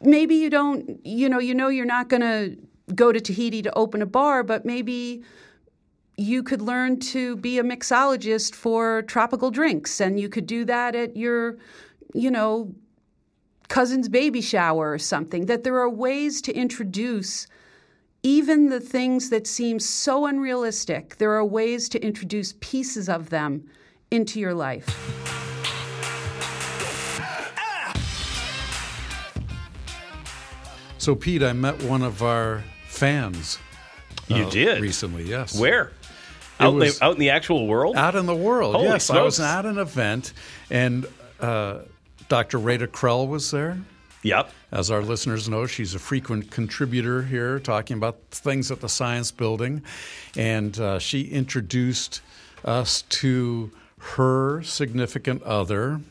maybe you don't, you know, you know you're not going to go to Tahiti to open a bar, but maybe you could learn to be a mixologist for tropical drinks and you could do that at your, you know, cousin's baby shower or something. That there are ways to introduce even the things that seem so unrealistic, there are ways to introduce pieces of them into your life. So, Pete, I met one of our fans. You uh, did recently, yes. Where? Out in, the, out in the actual world? Out in the world, Holy yes. I was at an event, and uh, Dr. Rita Krell was there. Yep. As our listeners know, she's a frequent contributor here, talking about things at the Science Building. And uh, she introduced us to her significant other.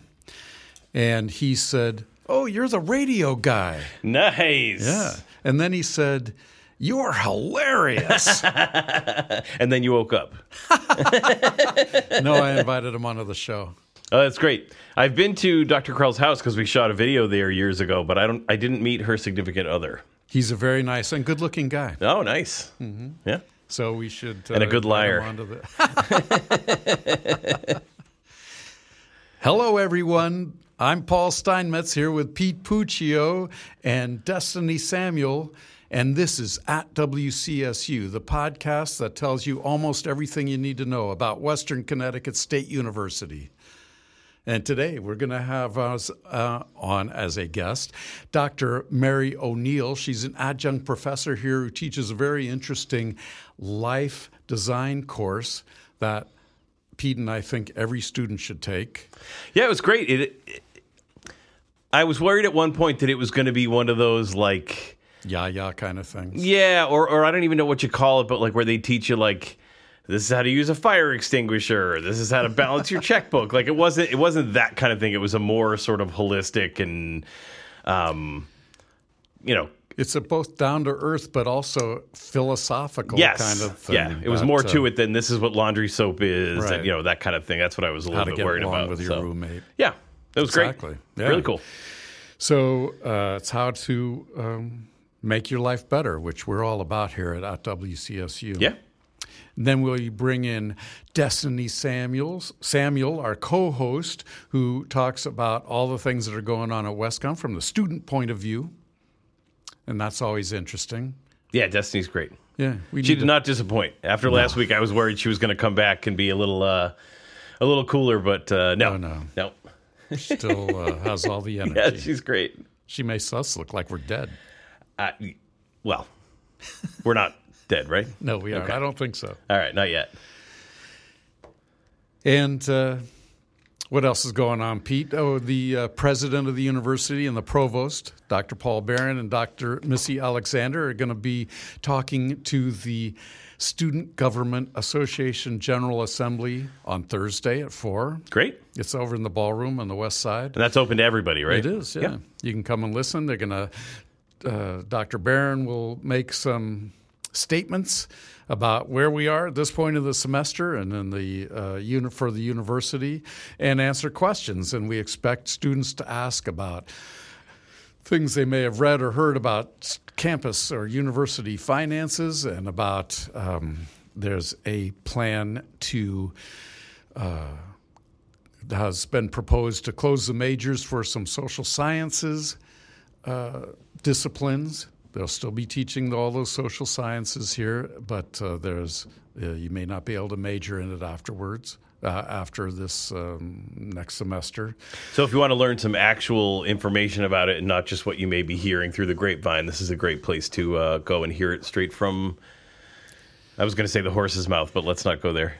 And he said, Oh, you're the radio guy. Nice. Yeah. And then he said, You're hilarious. And then you woke up. no, I invited him onto the show. Oh, that's great. I've been to Dr. Krell's house because we shot a video there years ago, but I don't. I didn't meet her significant other. He's a very nice and good looking guy. Oh, nice. Mm-hmm. Yeah. So we should. Uh, And a good liar. the- Hello, everyone. I'm Paul Steinmetz here with Pete Puccio and Destiny Samuel. And this is at WCSU, the podcast that tells you almost everything you need to know about Western Connecticut State University. And today we're going to have us uh, on as a guest Dr. Mary O'Neill. She's an adjunct professor here who teaches a very interesting life design course that Pete and I think every student should take. Yeah, it was great. It, it- I was worried at one point that it was going to be one of those like, Yeah, yeah, kind of things. yeah, or or I don't even know what you call it, but like where they teach you like. This is how to use a fire extinguisher. This is how to balance your checkbook. Like it wasn't. It wasn't that kind of thing. It was a more sort of holistic and, um, you know, It's a both down to earth but also philosophical yes, kind of thing. yeah. It was more uh, to it than this is what laundry soap is, Right. and you know that kind of thing. That's what I was a little bit worried about. with your so. roommate. Yeah, that was Exactly. great. Yeah. Really cool. So uh, it's how to um, make your life better, which we're all about here at, WCSU. Yeah. Then we'll bring in Destiny Samuels, Samuel, our co-host, who talks about all the things that are going on at WestConn from the student point of view, and that's always interesting. Yeah, Destiny's great. Yeah, She did to- not disappoint. After last week, I was worried she was going to come back and be a little, uh, a little cooler, but uh, no, Oh, no. no. Still uh, has all the energy. Yeah, she's great. she makes us look like we're dead. Uh, well, we're not dead, right? No, we aren't. I don't think so. All right, not yet. And uh, what else is going on, Pete? Oh, the uh, president of the university and the provost, Dr. Paul Beran and Dr. Missy Alexander, are going to be talking to the Student Government Association General Assembly on Thursday at 4. Great. It's over in the ballroom on the west side. And that's open to everybody, right? It is, yeah. You can come and listen. They're going to, uh, Dr. Beran will make some statements about where we are at this point of the semester and in the uh, unit for the university and answer questions. And we expect students to ask about things they may have read or heard about campus or university finances and about um, there's a plan to has been proposed to close the majors for some social sciences uh, disciplines. They'll still be teaching all those social sciences here, but uh, there's uh, you may not be able to major in it afterwards. Uh, after this um, next semester, So if you want to learn some actual information about it and not just what you may be hearing through the grapevine, this is a great place to uh, go and hear it straight from. I was going to say the horse's mouth, but let's not go there.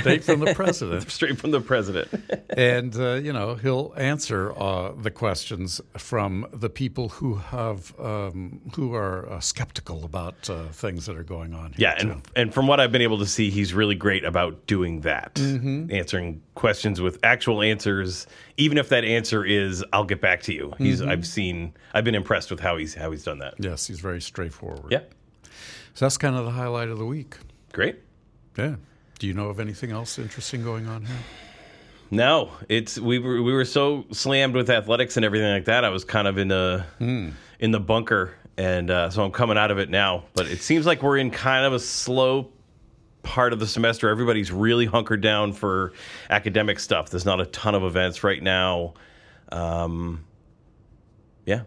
straight from the president. straight from the president. and uh, you know he'll answer uh, the questions from the people who have um, who are uh, skeptical about uh, things that are going on. Here Yeah, too. and and from what I've been able to see, he's really great about doing that, Mm-hmm. answering questions with actual answers. Even if that answer is, "I'll get back to you." He's Mm-hmm. I've seen I've been impressed with how he's how he's done that. yes, he's very straightforward. Yeah, so that's kind of the highlight of the week. great. Yeah. Do you know of anything else interesting going on here? No, it's we were we were so slammed with athletics and everything like that. I was kind of in the in the bunker, and uh, so I'm coming out of it now. But it seems like we're in kind of a slow part of the semester. Everybody's really hunkered down for academic stuff. There's not a ton of events right now. Um, yeah,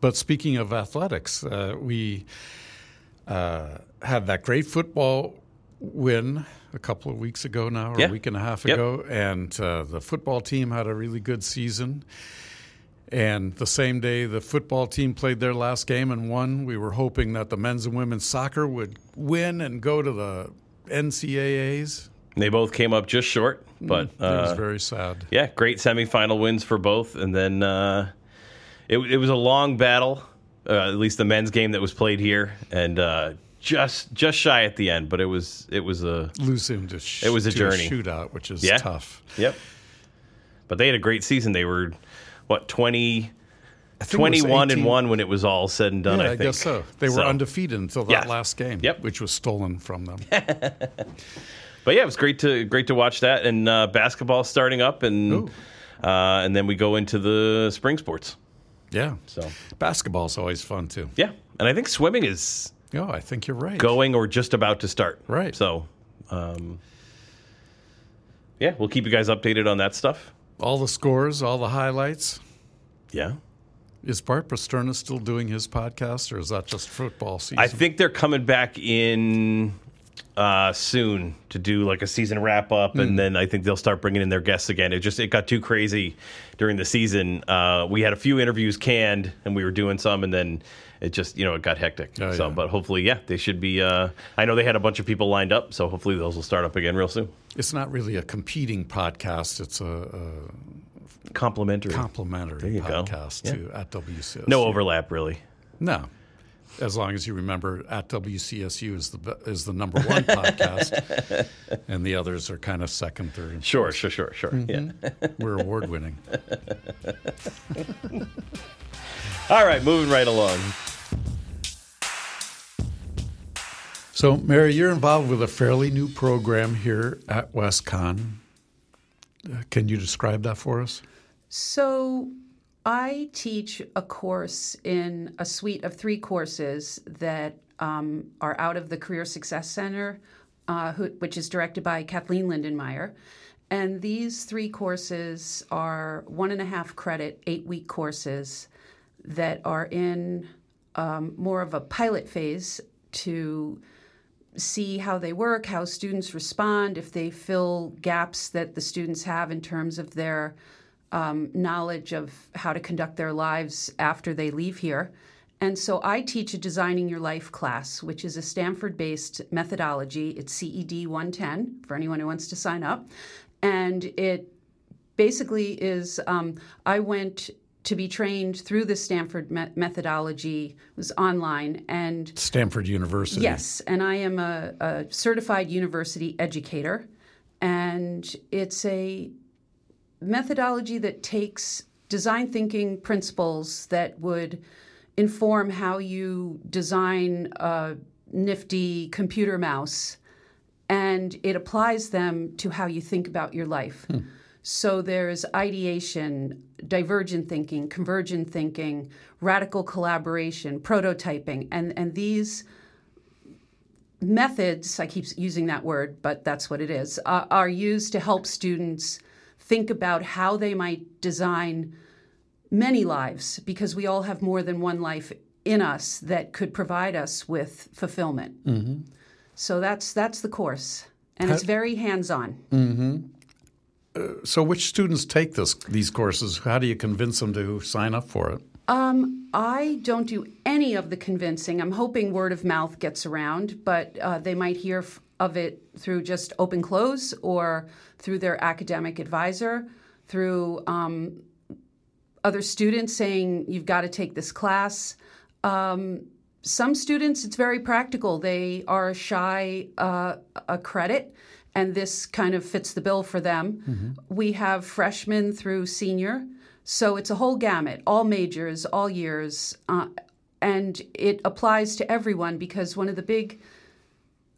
But speaking of athletics, uh, we uh, had that great football win a couple of weeks ago now, or Yeah. a week and a half Yep. ago, and uh, the football team had a really good season. And the same day the football team played their last game and won, we were hoping that the men's and women's soccer would win and go to the NCAAs. they both came up just short, but it was uh, very sad. yeah, great semifinal wins for both, and then uh, it, it was a long battle. Uh, at least the men's game that was played here, and uh, just just shy at the end, but it was it was a Losing to sh- It was a journey. shootout, which is Yeah. tough. yep. But they had a great season. They were what 20, I think it was 21 and one when it was all said and done. Yeah, I, I, think guess so. They were So- undefeated until that Yeah. last game, Yep. which was stolen from them. But yeah, it was great to great to watch that, and uh, basketball starting up, and Ooh. uh, and then we go into the spring sports. Yeah. So Basketball's always fun too. yeah, and I think swimming is Oh, I think you're right. going or just about to start. Right. So, um, yeah, we'll keep you guys updated on that stuff. All the scores, all the highlights. Yeah. Is Bart Pasterna still doing his podcast, or is that just football season? I think they're coming back in uh, soon to do like a season wrap up, and then I think they'll start bringing in their guests again. It just it got too crazy during the season. Uh, we had a few interviews canned, and we were doing some, and then it just you know it got hectic. Oh, so, yeah. but hopefully, yeah, they should be. Uh, I know they had a bunch of people lined up, so hopefully those will start up again real soon. it's not really a competing podcast; it's a, Complimentary, a complementary go. podcast Yeah. to at WCSU. no overlap really. no. As long as you remember, at WCSU is the is the number one podcast, and the others are kind of second, third. and Sure, sure, sure, sure. Mm-hmm. Yeah. We're award winning. All right, moving right along. So, Mary, you're involved with a fairly new program here at WestConn. Uh, can you describe that for us? So, I teach a course in a suite of three courses that um, are out of the Career Success Center, uh, who, which is directed by Kathleen Lindenmeyer. And these three courses are one and a half credit, eight week courses that are in um, more of a pilot phase to see how they work, how students respond, if they fill gaps that the students have in terms of their um, knowledge of how to conduct their lives after they leave here. And so I teach a Designing Your Life class, which is a Stanford based methodology. It's CED 110 for anyone who wants to sign up. And it basically is um, I went to be trained through the Stanford me- methodology, it was online, and Stanford University. Yes, and I am a, a certified university educator, and it's a methodology that takes design thinking principles that would inform how you design a nifty computer mouse, and it applies them to how you think about your life. So there's ideation, divergent thinking, convergent thinking, radical collaboration, prototyping, and, and these methods, I keep using that word, but that's what it is, uh, are used to help students think about how they might design many lives because we all have more than one life in us that could provide us with fulfillment. So that's that's the course, and it's very hands-on. So, which students take this these courses? How do you convince them to sign up for it? Um, I don't do any of the convincing. I'm hoping word of mouth gets around, but uh, they might hear f- of it through just open close or through their academic advisor, through um, other students saying, you've got to take this class. Um, some students, it's very practical. They are shy uh, a credit, and this kind of fits the bill for them. We have freshmen through senior, so it's a whole gamut, all majors, all years, uh, and it applies to everyone because one of the big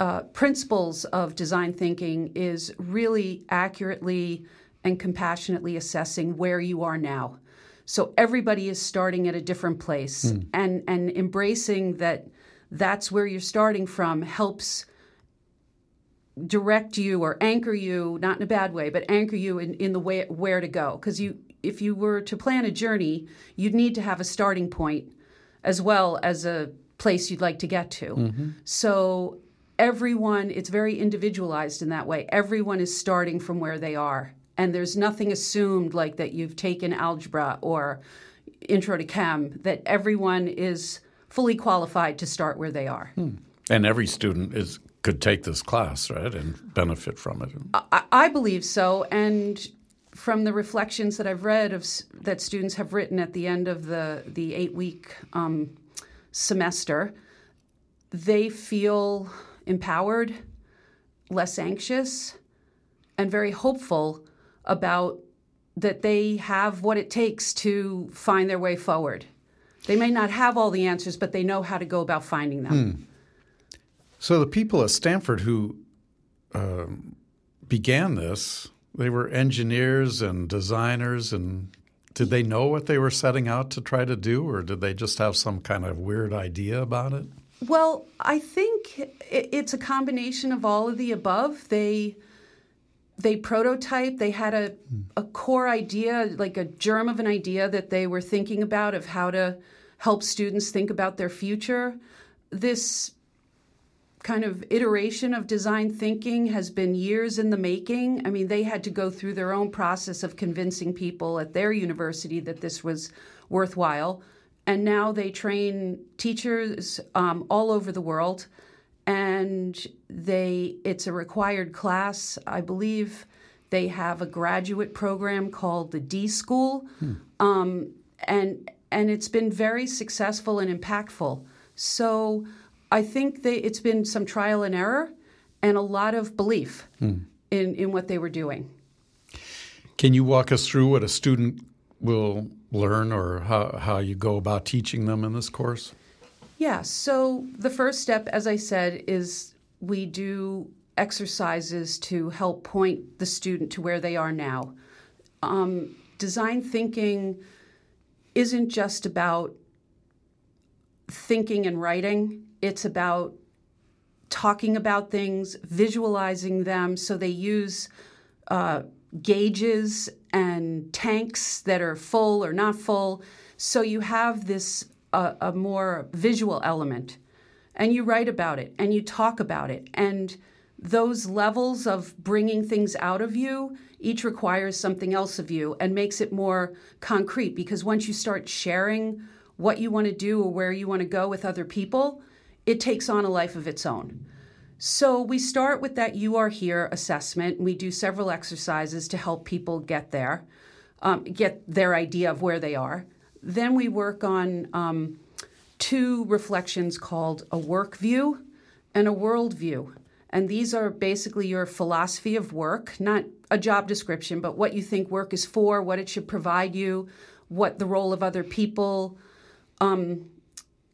uh, principles of design thinking is really accurately and compassionately assessing where you are now. So everybody is starting at a different place, Hmm. and and embracing that that's where you're starting from helps direct you or anchor you, not in a bad way, but anchor you in, in the way where to go. Because you, if you were to plan a journey, you'd need to have a starting point as well as a place you'd like to get to. So everyone, it's very individualized in that way. Everyone is starting from where they are. And there's nothing assumed like that you've taken algebra or intro to chem, that everyone is fully qualified to start where they are. And every student is could take this class, right, and benefit from it. I, I believe so, and from the reflections that I've read of that students have written at the end of the the eight week um, semester, they feel empowered, less anxious, and very hopeful about that they have what it takes to find their way forward. They may not have all the answers, but they know how to go about finding them. So the people at Stanford who um, began this, they were engineers and designers, and did they know what they were setting out to try to do, or did they just have some kind of weird idea about it? Well, I think it's a combination of all of the above. They they prototyped. They had a hmm. a core idea, like a germ of an idea that they were thinking about of how to help students think about their future. This kind of iteration of design thinking has been years in the making. I mean, they had to go through their own process of convincing people at their university that this was worthwhile. And now they train teachers um, all over the world, and they it's a required class. I believe they have a graduate program called the D School, um, and and it's been very successful and impactful. So I think they, it's been some trial and error, and a lot of belief in in what they were doing. Can you walk us through what a student will learn, or how, how you go about teaching them in this course? Yeah, so the first step, as I said, is we do exercises to help point the student to where they are now. Um, design thinking isn't just about thinking and writing, it's about talking about things, visualizing them. So they use uh, gauges and tanks that are full or not full. So you have this uh, a more visual element, and you write about it and you talk about it, and those levels of bringing things out of you each requires something else of you and makes it more concrete because once you start sharing what you want to do or where you want to go with other people, it takes on a life of its own. So we start with that you are here assessment. We do several exercises to help people get there, um, get their idea of where they are. Then we work on um, two reflections called a work view and a world view. And these are basically your philosophy of work, not a job description, but what you think work is for, what it should provide you, what the role of other people um,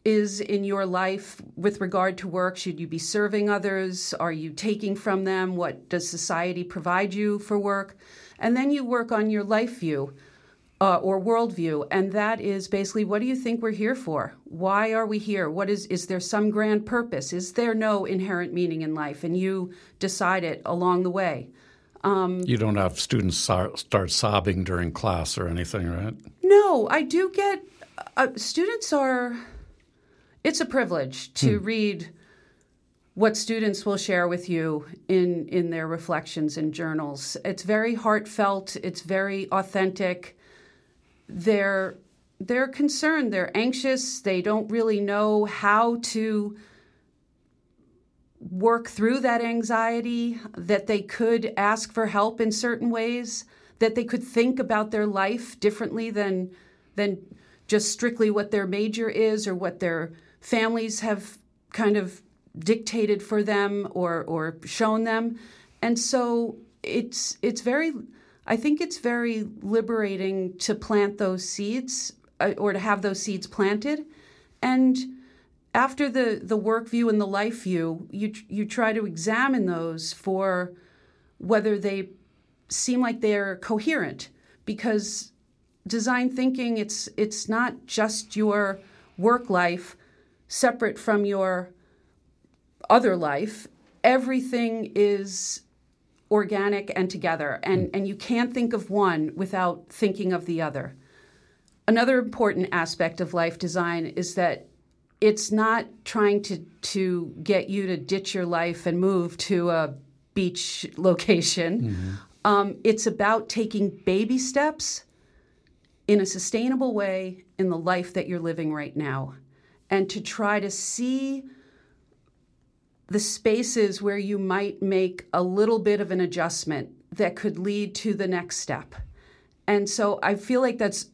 is in your life with regard to work. Should you be serving others? Are you taking from them? What does society provide you for work? And then you work on your life view uh, or worldview, and that is basically what do you think we're here for? Why are we here? What is is there some grand purpose? Is there no inherent meaning in life? And you decide it along the way. You don't have students so- start sobbing during class or anything, right? No, I do get uh, students are. It's a privilege to hmm. read what students will share with you in in their reflections and journals. It's very heartfelt. It's very authentic. They're they're concerned. They're anxious. They don't really know how to work through that anxiety, that they could ask for help in certain ways, that they could think about their life differently than than just strictly what their major is or what their families have kind of dictated for them or or shown them. And so it's it's very I think it's very liberating to plant those seeds uh, or to have those seeds planted. And after the the work view and the life view, you you try to examine those for whether they seem like they're coherent. Because design thinking it's it's not just your work life separate from your other life everything is organic and together and and you can't think of one without thinking of the other another important aspect of life design is that it's not trying to to get you to ditch your life and move to a beach location. Mm-hmm. Um, it's about taking baby steps in a sustainable way in the life that you're living right now, and to try to see the spaces where you might make a little bit of an adjustment that could lead to the next step. And so I feel like that's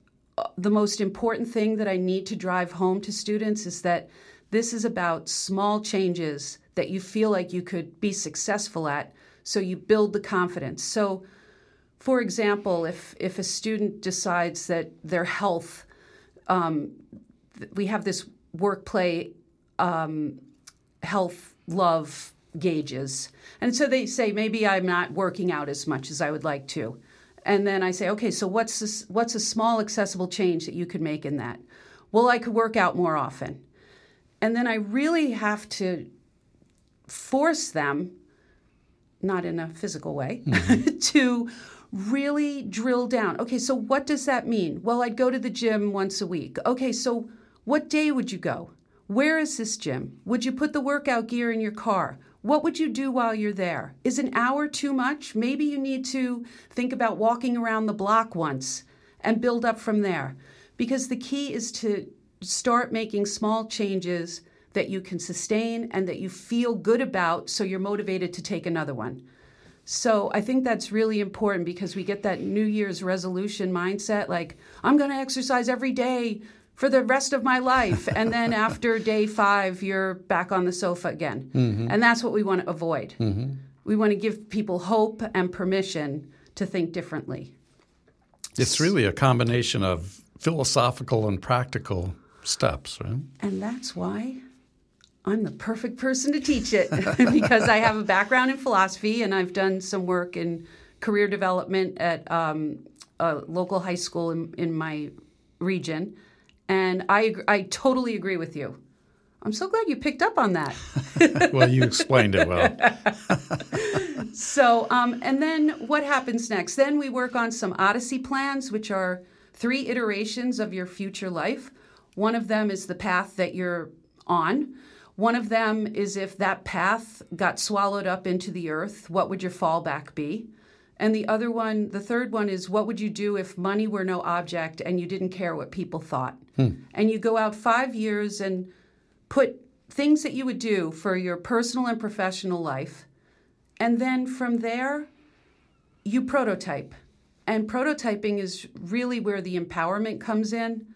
the most important thing that I need to drive home to students is that this is about small changes that you feel like you could be successful at so you build the confidence. So for example, if if a student decides that their health, um, we have this work play um, health love gauges, and so they say maybe I'm not working out as much as I would like to. And then I say, okay, so what's this, what's a small accessible change that you could make in that? Well, I could work out more often. And then I really have to force them, not in a physical way, mm-hmm. to really drill down. Okay, so what does that mean? Well, I'd go to the gym once a week. Okay, so what day would you go? Where is this gym? Would you put the workout gear in your car? What would you do while you're there? Is an hour too much? Maybe you need to think about walking around the block once and build up from there. Because the key is to start making small changes that you can sustain and that you feel good about so you're motivated to take another one. So I think that's really important because we get that New Year's resolution mindset like, I'm going to exercise every day for the rest of my life. And then after day five, you're back on the sofa again. Mm-hmm. And that's what we want to avoid. Mm-hmm. We want to give people hope and permission to think differently. It's really a combination of philosophical and practical steps, right? And that's why I'm the perfect person to teach it because I have a background in philosophy and I've done some work in career development at um, a local high school in, in my region. And I, I totally agree with you. I'm so glad you picked up on that. well, you explained it well. so, um, and then what happens next? Then we work on some Odyssey plans, which are three iterations of your future life. One of them is the path that you're on. One of them is if that path got swallowed up into the earth, what would your fallback be? And the other one, the third one is what would you do if money were no object and you didn't care what people thought? Hmm. And you go out five years and put things that you would do for your personal and professional life. And then from there, you prototype. And prototyping is really where the empowerment comes in.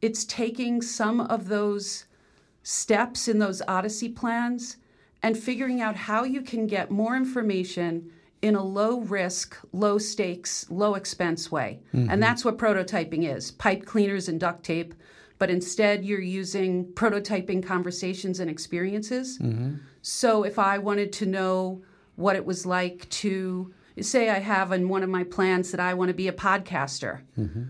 It's taking some of those steps in those Odyssey plans and figuring out how you can get more information in a low risk, low stakes, low expense way. Mm-hmm. And that's what prototyping is pipe cleaners and duct tape. But instead, you're using prototyping conversations and experiences. Mm-hmm. So if I wanted to know what it was like to say I have in one of my plans that I want to be a podcaster, mm-hmm.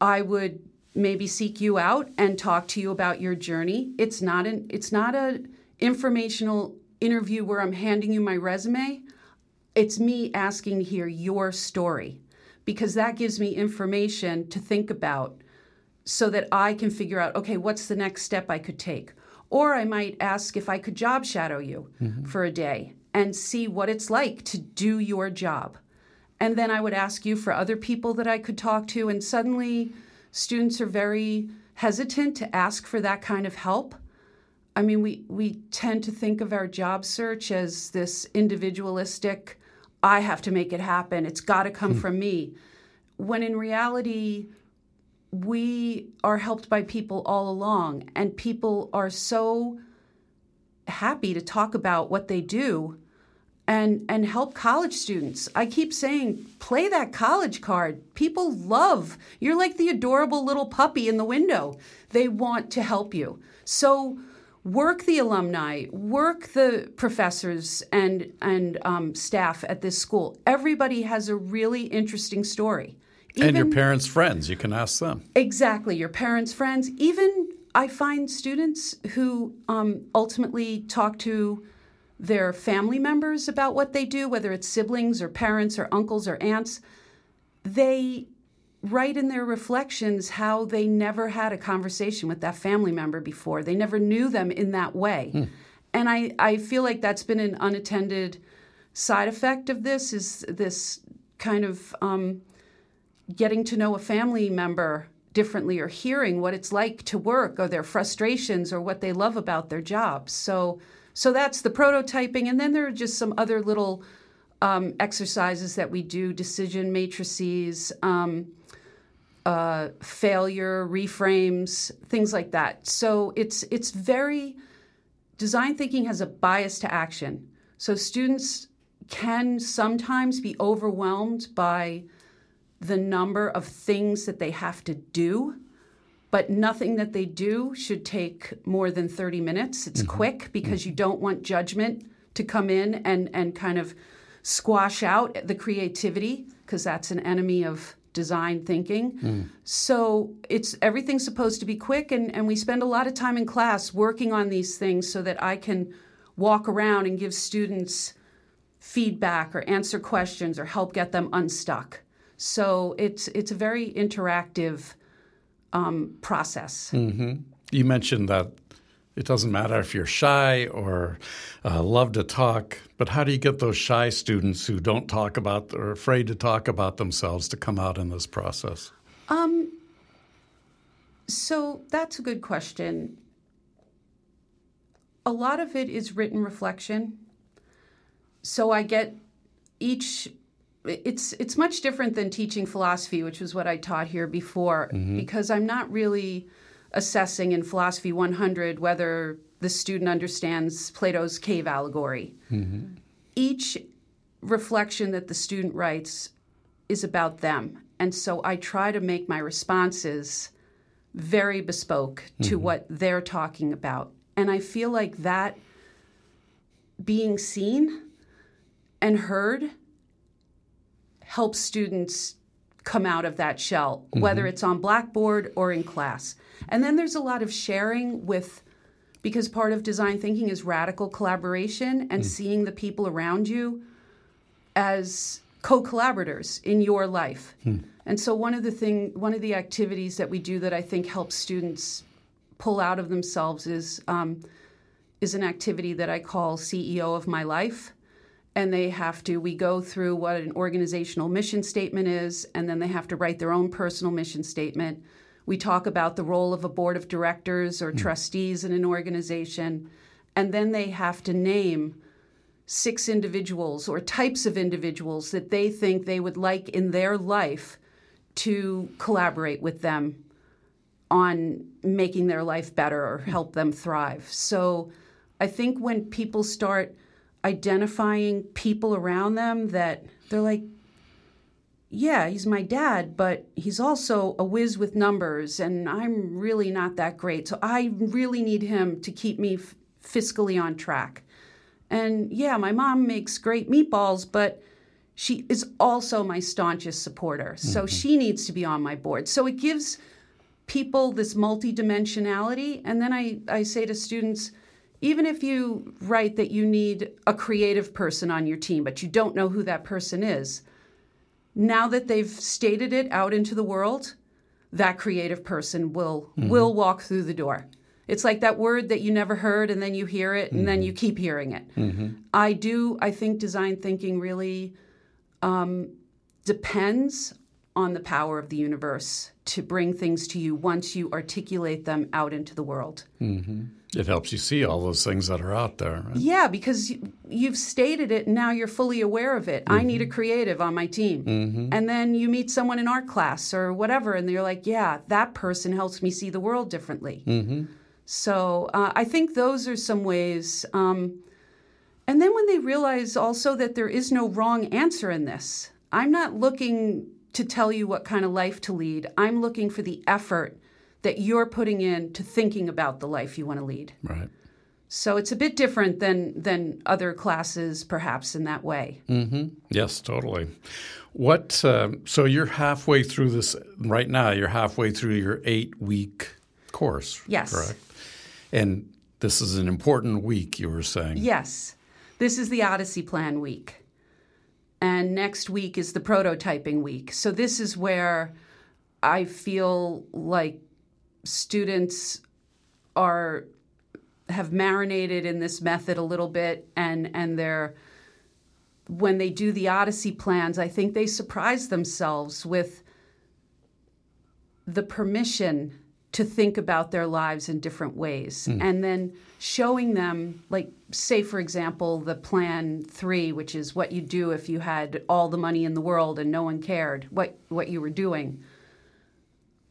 I would maybe seek you out and talk to you about your journey. It's not an it's not a informational interview where I'm handing you my resume. It's me asking to hear your story because that gives me information to think about so that I can figure out, okay, what's the next step I could take? Or I might ask if I could job shadow you mm-hmm. for a day and see what it's like to do your job. And then I would ask you for other people that I could talk to. And suddenly, students are very hesitant to ask for that kind of help. I mean, we, we tend to think of our job search as this individualistic, I have to make it happen. It's got to come mm. from me. When in reality, we are helped by people all along, and people are so happy to talk about what they do and and help college students. I keep saying play that college card. People love. You're like the adorable little puppy in the window. They want to help you. So work the alumni, work the professors and and um, staff at this school. Everybody has a really interesting story. and your parents' friends, you can ask them. Exactly, your parents' friends. Even I find students who um, ultimately talk to their family members about what they do, whether it's siblings or parents or uncles or aunts, they write in their reflections how they never had a conversation with that family member before. They never knew them in that way. And I, I feel like that's been an unattended side effect of this is this kind of um, getting to know a family member differently or hearing what it's like to work or their frustrations or what they love about their jobs. So so that's the prototyping and then there are just some other little um, exercises that we do decision matrices um, uh, failure reframes things like that. So it's it's very design thinking has a bias to action. So students can sometimes be overwhelmed by the number of things that they have to do but nothing that they do should take more than 30 minutes. It's quick because you don't want judgment to come in and and kind of squash out the creativity because that's an enemy of design thinking. So it's everything's supposed to be quick and, and we spend a lot of time in class working on these things so that I can walk around and give students feedback or answer questions or help get them unstuck. So it's it's a very interactive um, process. You mentioned that it doesn't matter if you're shy or uh, love to talk, but how do you get those shy students who don't talk about or afraid to talk about themselves to come out in this process? So that's a good question. A lot of it is written reflection. So I get each it's it's much different than teaching philosophy, which was what I taught here before, because I'm not really assessing in philosophy 100 whether the student understands Plato's cave allegory. Mm-hmm. Each reflection that the student writes is about them. And so I try to make my responses very bespoke to mm-hmm. what they're talking about. And I feel like that being seen and heard helps students come out of that shell, mm-hmm. whether it's on Blackboard or in class. And then there's a lot of sharing with, because part of design thinking is radical collaboration and mm. seeing the people around you as co-collaborators in your life. Hmm. And so one of the thing, one of the activities that we do that I think helps students pull out of themselves is um, is an activity that I call CEO of my life. And they have to, we go through what an organizational mission statement is, and then they have to write their own personal mission statement. We talk about the role of a board of directors or hmm. trustees in an organization, and then they have to name six individuals or types of individuals that they think they would like in their life to collaborate with them on making their life better or hmm. help them thrive. So I think when people start identifying people around them that they're like, yeah, he's my dad, but he's also a whiz with numbers, and I'm really not that great. So I really need him to keep me f- fiscally on track. And yeah, my mom makes great meatballs, but she is also my staunchest supporter. So mm-hmm. she needs to be on my board. So it gives people this multidimensionality. And then I, I say to students, even if you write that you need a creative person on your team, but you don't know who that person is, now that they've stated it out into the world, that creative person will mm-hmm. will walk through the door. It's like that word that you never heard and then you hear it and then mm-hmm. you keep hearing it. Mm-hmm. I do I think design thinking really um, depends on the power of the universe to bring things to you once you articulate them out into the world. It helps you see all those things that are out there. Right? Yeah, because you, you've stated it and now you're fully aware of it. I need a creative on my team. And then you meet someone in art class or whatever, and you're like, yeah, that person helps me see the world differently. So uh, I think those are some ways. Um, and then when they realize also that there is no wrong answer in this, I'm not looking to tell you what kind of life to lead. I'm looking for the effort that you're putting in to thinking about the life you want to lead. Right. So it's a bit different than than other classes, perhaps in that way. Yes, totally. What? Um, so you're halfway through this right now. You're halfway through your eight-week course. Yes. Correct. And this is an important week. You were saying. Yes, this is the Odyssey Plan week, and next week is the prototyping week. So this is where I feel like students are have marinated in this method a little bit and and they're when they do the odyssey plans i think they surprise themselves with the permission to think about their lives in different ways. Hmm. And then showing them like say for example the plan 3 which is what you do if you had all the money in the world and no one cared what what you were doing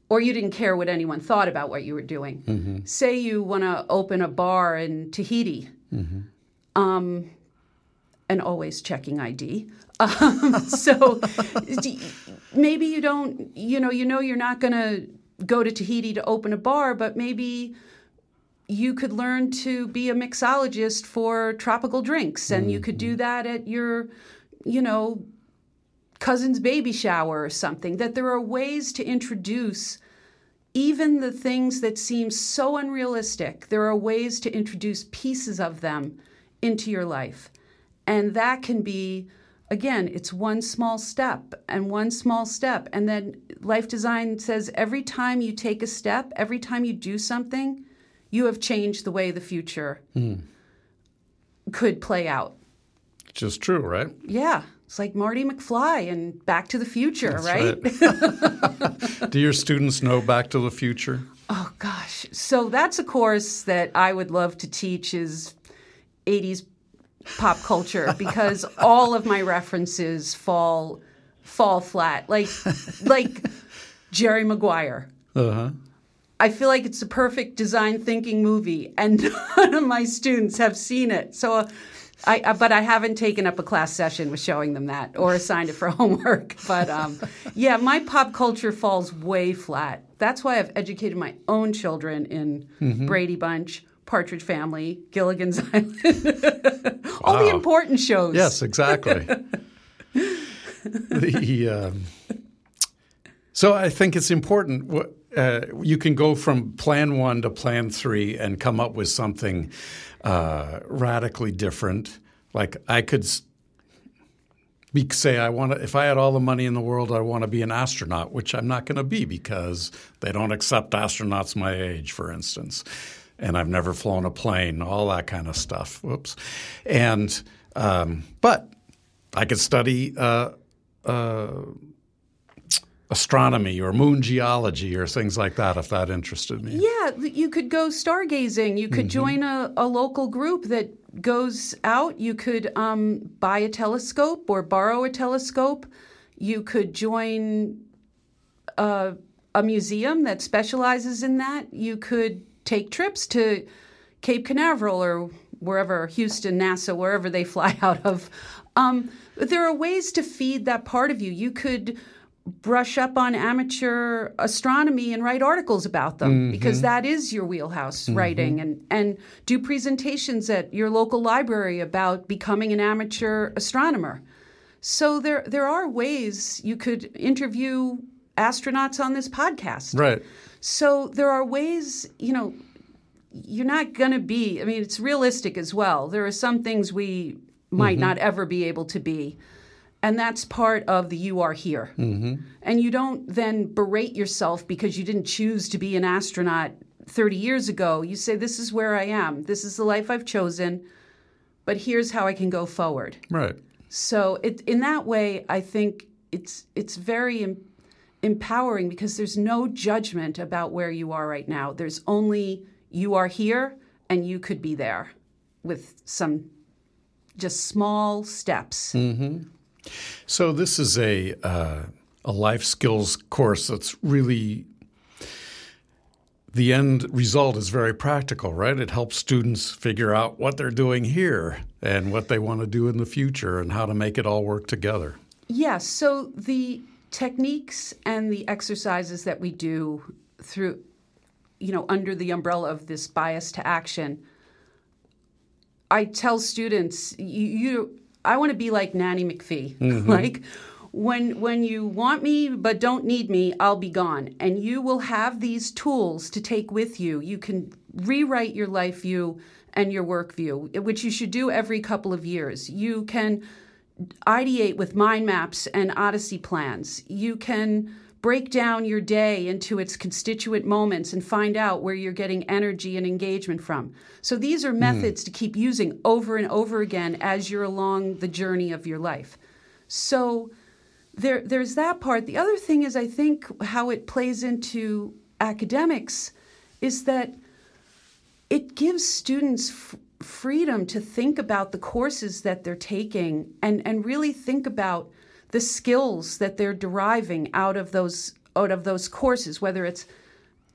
or you didn't care what anyone thought about what you were doing. Say you want to open a bar in Tahiti, um, and always checking ID. Um, so maybe you don't, you know, you know you're not going to go to Tahiti to open a bar, but maybe you could learn to be a mixologist for tropical drinks, and you could do that at your, you know, cousin's baby shower or something, that there are ways to introduce even the things that seem so unrealistic, there are ways to introduce pieces of them into your life. And that can be, again, it's one small step and one small step. And then life design says every time you take a step, every time you do something, you have changed the way the future hmm. could play out. Which is true, right? Yeah. It's like Marty McFly and Back to the Future, That's right? Do your students know Back to the Future? Oh gosh. So that's a course that I would love to teach is 80s pop culture because all of my references fall fall flat. Like like Jerry Maguire. Uh huh. I feel like it's a perfect design thinking movie, and none of my students have seen it. So, uh, I, uh, but I haven't taken up a class session with showing them that or assigned it for homework. But um, yeah, my pop culture falls way flat. That's why I've educated my own children in Brady Bunch, Partridge Family, Gilligan's Island, all the important shows. Yes, exactly. the, um, so I think it's important. what- Uh, you can go from plan one to plan three and come up with something uh, radically different. Like I could be, say, I want to. If I had all the money in the world, I want to be an astronaut, which I'm not going to be because they don't accept astronauts my age, for instance. And I've never flown a plane, all that kind of stuff. Whoops. And um, but I could study uh, uh, astronomy or moon geology or things like that if that interested me. Yeah, you could go stargazing. You could join a, a local group that goes out. You could um, buy a telescope or borrow a telescope. You could join a, a museum that specializes in that. You could take trips to Cape Canaveral or wherever, Houston, NASA, wherever they fly out of. Um, there are ways to feed that part of you. You could brush up on amateur astronomy and write articles about them mm-hmm. because that is your wheelhouse mm-hmm. writing and and do presentations at your local library about becoming an amateur astronomer so there there are ways you could interview astronauts on this podcast Right. so there are ways, you know, you're not going to be, I mean, it's realistic as well. There are some things we might mm-hmm. not ever be able to be. And that's part of the you are here. Mm-hmm. And you don't then berate yourself because you didn't choose to be an astronaut 30 years ago. You say, This is where I am. This is the life I've chosen. But here's how I can go forward. Right. So it, in that way, I think it's it's very em- empowering because there's no judgment about where you are right now. There's only you are here and you could be there with some just small steps. So this is a uh, a life skills course that's really the end result is very practical, right? It helps students figure out what they're doing here and what they want to do in the future and how to make it all work together. Yes. So the techniques and the exercises that we do through, you know, under the umbrella of this bias to action I tell students, you, you I want to be like Nanny McPhee. Mm-hmm. like when when you want me but don't need me, I'll be gone. And you will have these tools to take with you. You can rewrite your life view and your work view, which you should do every couple of years. You can ideate with mind maps and odyssey plans. You can break down your day into its constituent moments and find out where you're getting energy and engagement from. So these are methods mm. to keep using over and over again as you're along the journey of your life. So there, there's that part. The other thing is, I think, how it plays into academics is that it gives students f- freedom to think about the courses that they're taking and, and really think about the skills that they're deriving out of those out of those courses, whether it's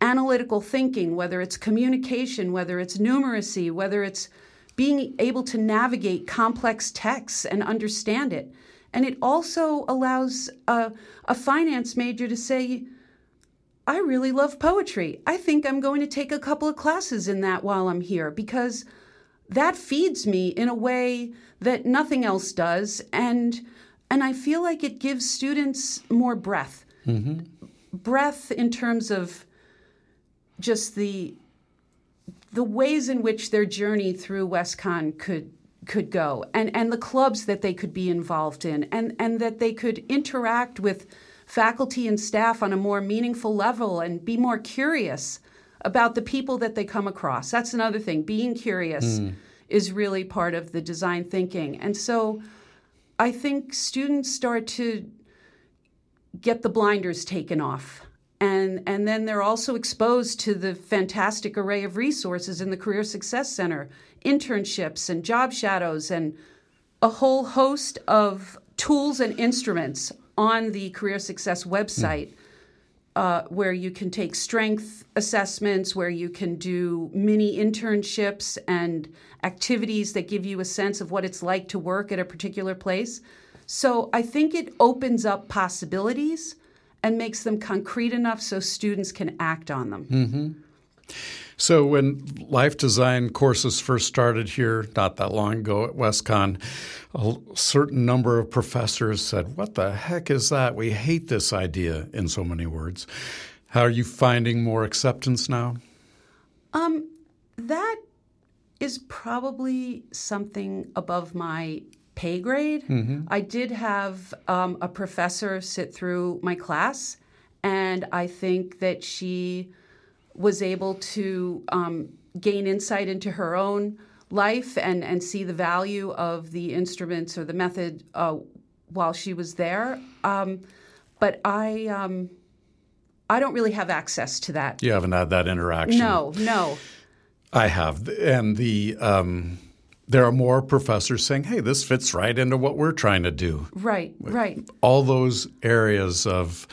analytical thinking, whether it's communication, whether it's numeracy, whether it's being able to navigate complex texts and understand it. And it also allows a, a finance major to say, I really love poetry. I think I'm going to take a couple of classes in that while I'm here because that feeds me in a way that nothing else does. And and I feel like it gives students more breath. Mm-hmm. Breath in terms of just the the ways in which their journey through WestConn could could go and, and the clubs that they could be involved in and, and that they could interact with faculty and staff on a more meaningful level and be more curious about the people that they come across. That's another thing. Being curious mm. is really part of the design thinking. And so I think students start to get the blinders taken off. And, and then they're also exposed to the fantastic array of resources in the Career Success Center internships and job shadows and a whole host of tools and instruments on the Career Success website. Mm. Uh, where you can take strength assessments, where you can do mini internships and activities that give you a sense of what it's like to work at a particular place. So I think it opens up possibilities and makes them concrete enough so students can act on them. Mm-hmm. So when life design courses first started here, not that long ago at WestConn, a certain number of professors said, "What the heck is that? We hate this idea." In so many words, how are you finding more acceptance now? Um, that is probably something above my pay grade. Mm-hmm. I did have um, a professor sit through my class, and I think that she was able to um, gain insight into her own life and, and see the value of the instruments or the method uh, while she was there. Um, but I, um, I don't really have access to that. You haven't had that interaction. No, no. I have, and the um, there are more professors saying, "Hey, this fits right into what we're trying to do." Right, right. All those areas of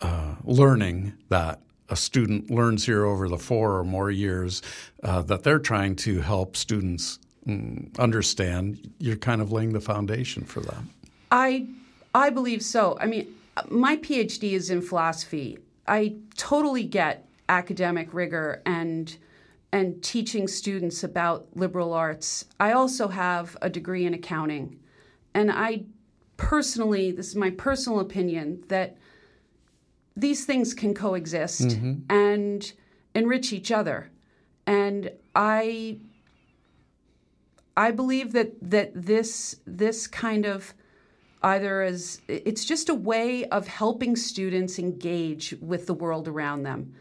uh, learning that a student learns here over the four or more years uh, that they're trying to help students mm, understand, you're kind of laying the foundation for that. I I believe so. I mean, my PhD is in philosophy. I totally get academic rigor and and teaching students about liberal arts. I also have a degree in accounting. And I personally, this is my personal opinion, that these things can coexist mm-hmm. and enrich each other. And I I believe that that this this kind of either as it's just a way of helping students engage with the world around them.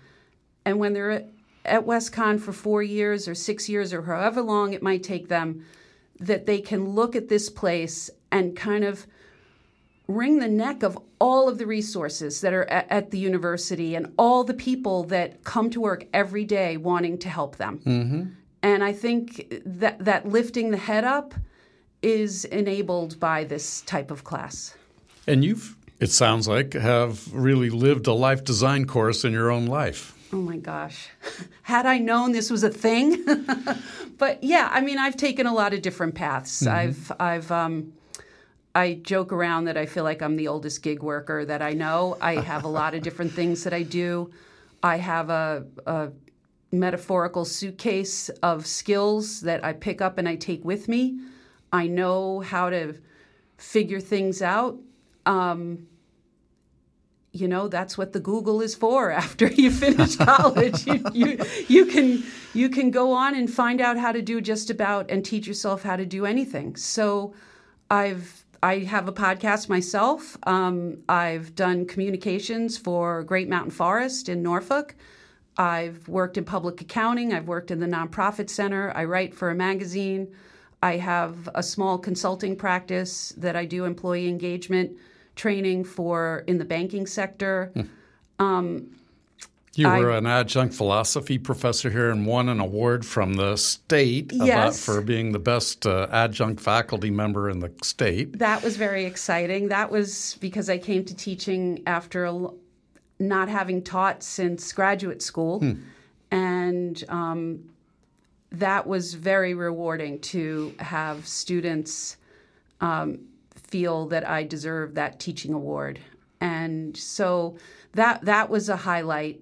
And when they're at WestConn for four years or six years or however long it might take them, that they can look at this place and kind of wring the neck of all of the resources that are at, at, the university and all the people that come to work every day wanting to help them. Mm-hmm. And I think that that lifting the head up is enabled by this type of class. And you've, it sounds like, have really lived a life design course in your own life. Oh my gosh. Had I known this was a thing. but yeah, I mean, I've taken a lot of different paths. Mm-hmm. I've, I've, um, I joke around that I feel like I'm the oldest gig worker that I know. I have a lot of different things that I do. I have a, a metaphorical suitcase of skills that I pick up and I take with me. I know how to figure things out. Um, you know that's what the Google is for. After you finish college, you, you you can you can go on and find out how to do just about and teach yourself how to do anything. So, I've I have a podcast myself. Um, I've done communications for Great Mountain Forest in Norfolk. I've worked in public accounting. I've worked in the nonprofit center. I write for a magazine. I have a small consulting practice that I do employee engagement training for in the banking sector. Um, you were I, an adjunct philosophy professor here and won an award from the state yes. for being the best uh, adjunct faculty member in the state. That was very exciting. That was because I came to teaching after a, not having taught since graduate school. Hmm. And um, that was very rewarding to have students um, feel that I deserve that teaching award. And so that that was a highlight.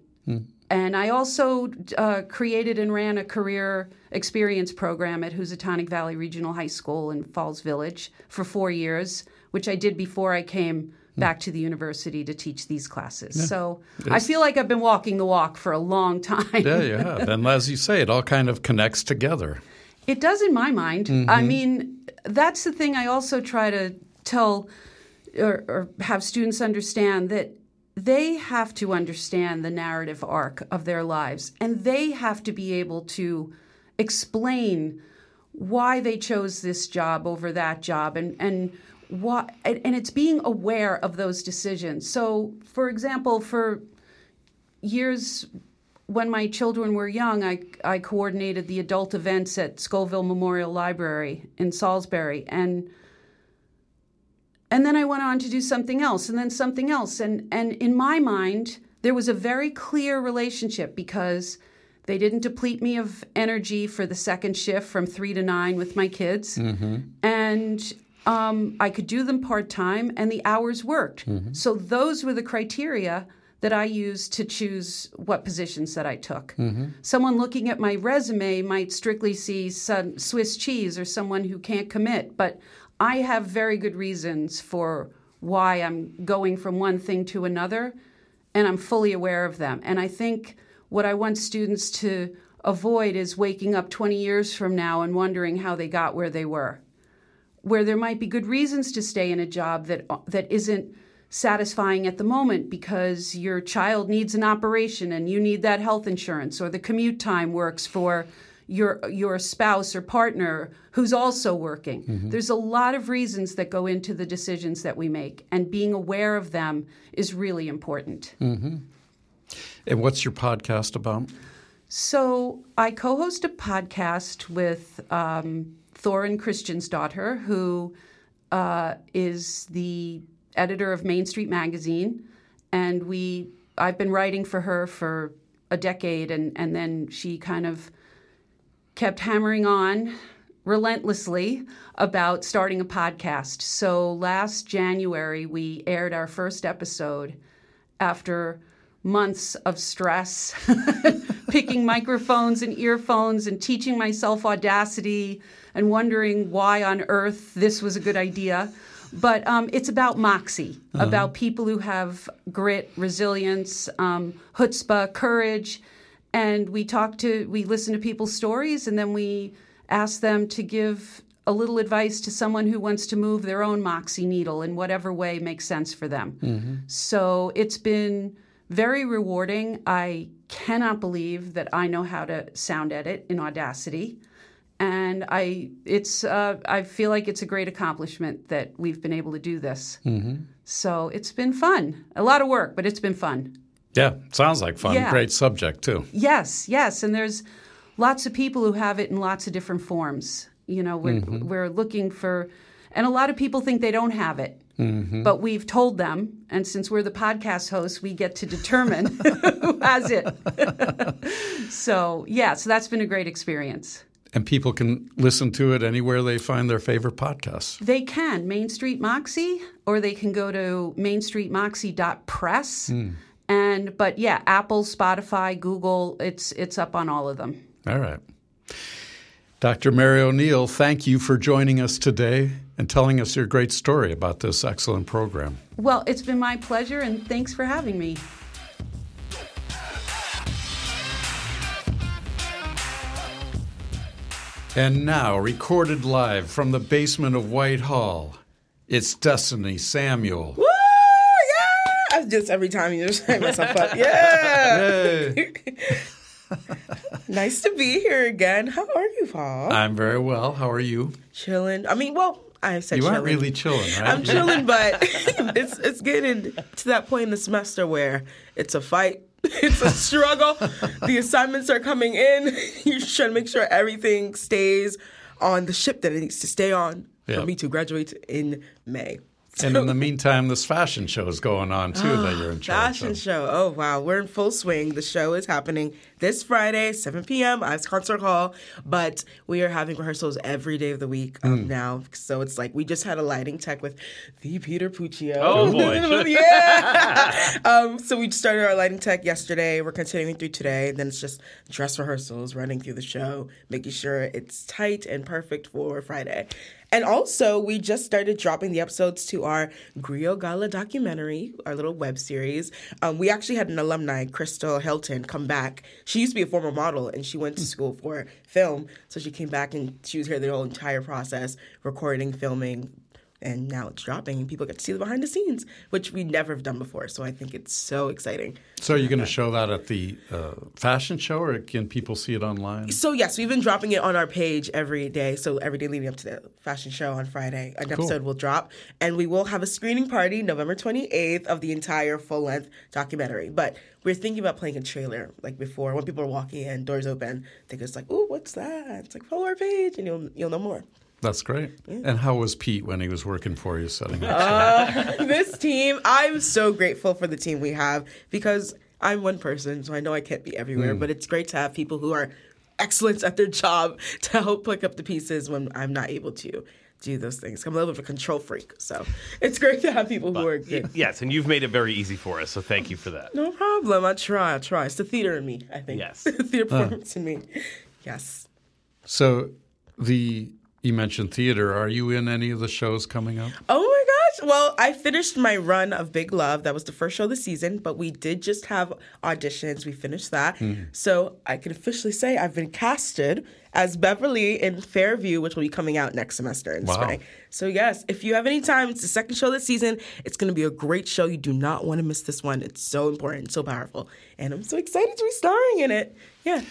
And I also uh, created and ran a career experience program at Housatonic Valley Regional High School in Falls Village for four years, which I did before I came back to the university to teach these classes. Yeah. So I feel like I've been walking the walk for a long time. yeah, you have. And as you say, it all kind of connects together. It does in my mind. Mm-hmm. I mean, that's the thing I also try to tell or, or have students understand that they have to understand the narrative arc of their lives and they have to be able to explain why they chose this job over that job and and why and it's being aware of those decisions. So for example for years when my children were young I, I coordinated the adult events at scoville memorial library in salisbury and and then I went on to do something else and then something else. And, and in my mind, there was a very clear relationship because they didn't deplete me of energy for the second shift from three to nine with my kids. Mm-hmm. And um, I could do them part time and the hours worked. Mm-hmm. So those were the criteria that I used to choose what positions that I took. Mm-hmm. Someone looking at my resume might strictly see Swiss cheese or someone who can't commit, but I have very good reasons for why I'm going from one thing to another, and I'm fully aware of them. And I think what I want students to avoid is waking up 20 years from now and wondering how they got where they were. Where there might be good reasons to stay in a job that that isn't satisfying at the moment because your child needs an operation and you need that health insurance or the commute time works for your your spouse or partner who's also working. Mm-hmm. There's a lot of reasons that go into the decisions that we make, and being aware of them is really important. Mm-hmm. And what's your podcast about? So I co-host a podcast with um, Thorunn Kristjansdottir, who uh, is the editor of Main Street Magazine, and we I've been writing for her for a decade, and and then she kind of kept hammering on relentlessly about starting a podcast. So last January, we aired our first episode after months of stress, picking microphones and earphones and teaching myself Audacity and wondering why on earth this was a good idea. But um, it's about moxie, uh-huh. about people who have grit, resilience, um, chutzpah, courage and we talk to we listen to people's stories and then we ask them to give a little advice to someone who wants to move their own moxie needle in whatever way makes sense for them. Mm-hmm. so it's been very rewarding. I cannot believe that i know how to sound edit in audacity. And i it's uh, i feel like it's a great accomplishment that we've been able to do this. Mm-hmm. so it's been fun. A lot of work but it's been fun yeah, sounds like fun. Yeah. Great subject, too. Yes, yes. And there's lots of people who have it in lots of different forms. You know, we're, mm-hmm. we're looking for, and a lot of people think they don't have it. Mm-hmm. But we've told them, and since we're the podcast hosts, we get to determine who has it. so, yeah, so that's been a great experience. And people can listen to it anywhere they find their favorite podcasts. They can, Main Street Moxie, or they can go to mainstreetmoxie.press. Mm. And but yeah, Apple, Spotify, Google, it's it's up on all of them. All right. Dr. Mary O'Neill, thank you for joining us today and telling us your great story about this excellent program. Well, it's been my pleasure, and thanks for having me. And now, recorded live from the basement of Whitehall, it's Destiny Samuel. Woo! Yeah! I just every time you just hype myself up. Yeah! Nice to be here again. How are you, Paul? I'm very well. How are you? chilling. I mean, well, I said You chilling. aren't really chilling, right? I'm chilling, but it's it's getting to that point in the semester where it's a fight. It's a struggle. the assignments are coming in. You're trying to make sure everything stays on the ship that it needs to stay on Yeah. for me to graduate in May. And in the meantime, this fashion show is going on too that you're in charge Fashion of. show. Oh wow, we're in full swing. The show is happening this Friday, 7 p.m. at Concert Hall. But we are having rehearsals every day of the week um, Hmm. now. So it's like we just had a lighting tech with the Peter Puccio. Oh, boy. yeah. um, so we started our lighting tech yesterday. We're continuing through today. Then it's just dress rehearsals, running through the show, making sure it's tight and perfect for Friday. And also, we just started dropping the episodes to our Griot Gala documentary, our little web series. Um, we actually had an alumni, Crystal Hilton, come back. She used to be a former model and she went to school for film. So she came back and she was here the whole entire process, recording, filming, and now it's dropping and people get to see the behind the scenes, which we never have done before. So I think it's so exciting. So are you going to show that at the uh, fashion show, or can people see it online? So yes, we've been dropping it on our page every day. So every day leading up to the fashion show on Friday, an episode will drop, and we will have a screening party November twenty eighth of the entire full length documentary. But we're thinking about playing a trailer like before when people are walking in, doors open, they're just like, "Ooh, what's that?" It's like follow our page, and you'll you'll know more. That's great. And how was Pete when he was working for you setting up? Uh, this team, I'm so grateful for the team we have because I'm one person, so I know I can't be everywhere, hmm. but it's great to have people who are excellent at their job to help pick up the pieces when I'm not able to do those things. I'm a little bit of a control freak, so it's great to have people who are good. Yes, and you've made it very easy for us, so thank you for that. No problem. I try. I try. It's the theater in me. I think. Yes. theater performance in me. Yes. so the you mentioned theater. Are you in any of the shows coming up? Oh my gosh. Well, I finished my run of Big Love. That was the first show of the season, but we did just have auditions. We finished that. Hmm. So I can officially say I've been casted as Beverly in Fairview, which will be coming out next semester in Wow. spring. So, yes, if you have any time, it's the second show this season. It's going to be a great show. You do not want to miss this one. It's so important, so powerful. And I'm so excited to be starring in it. Yeah.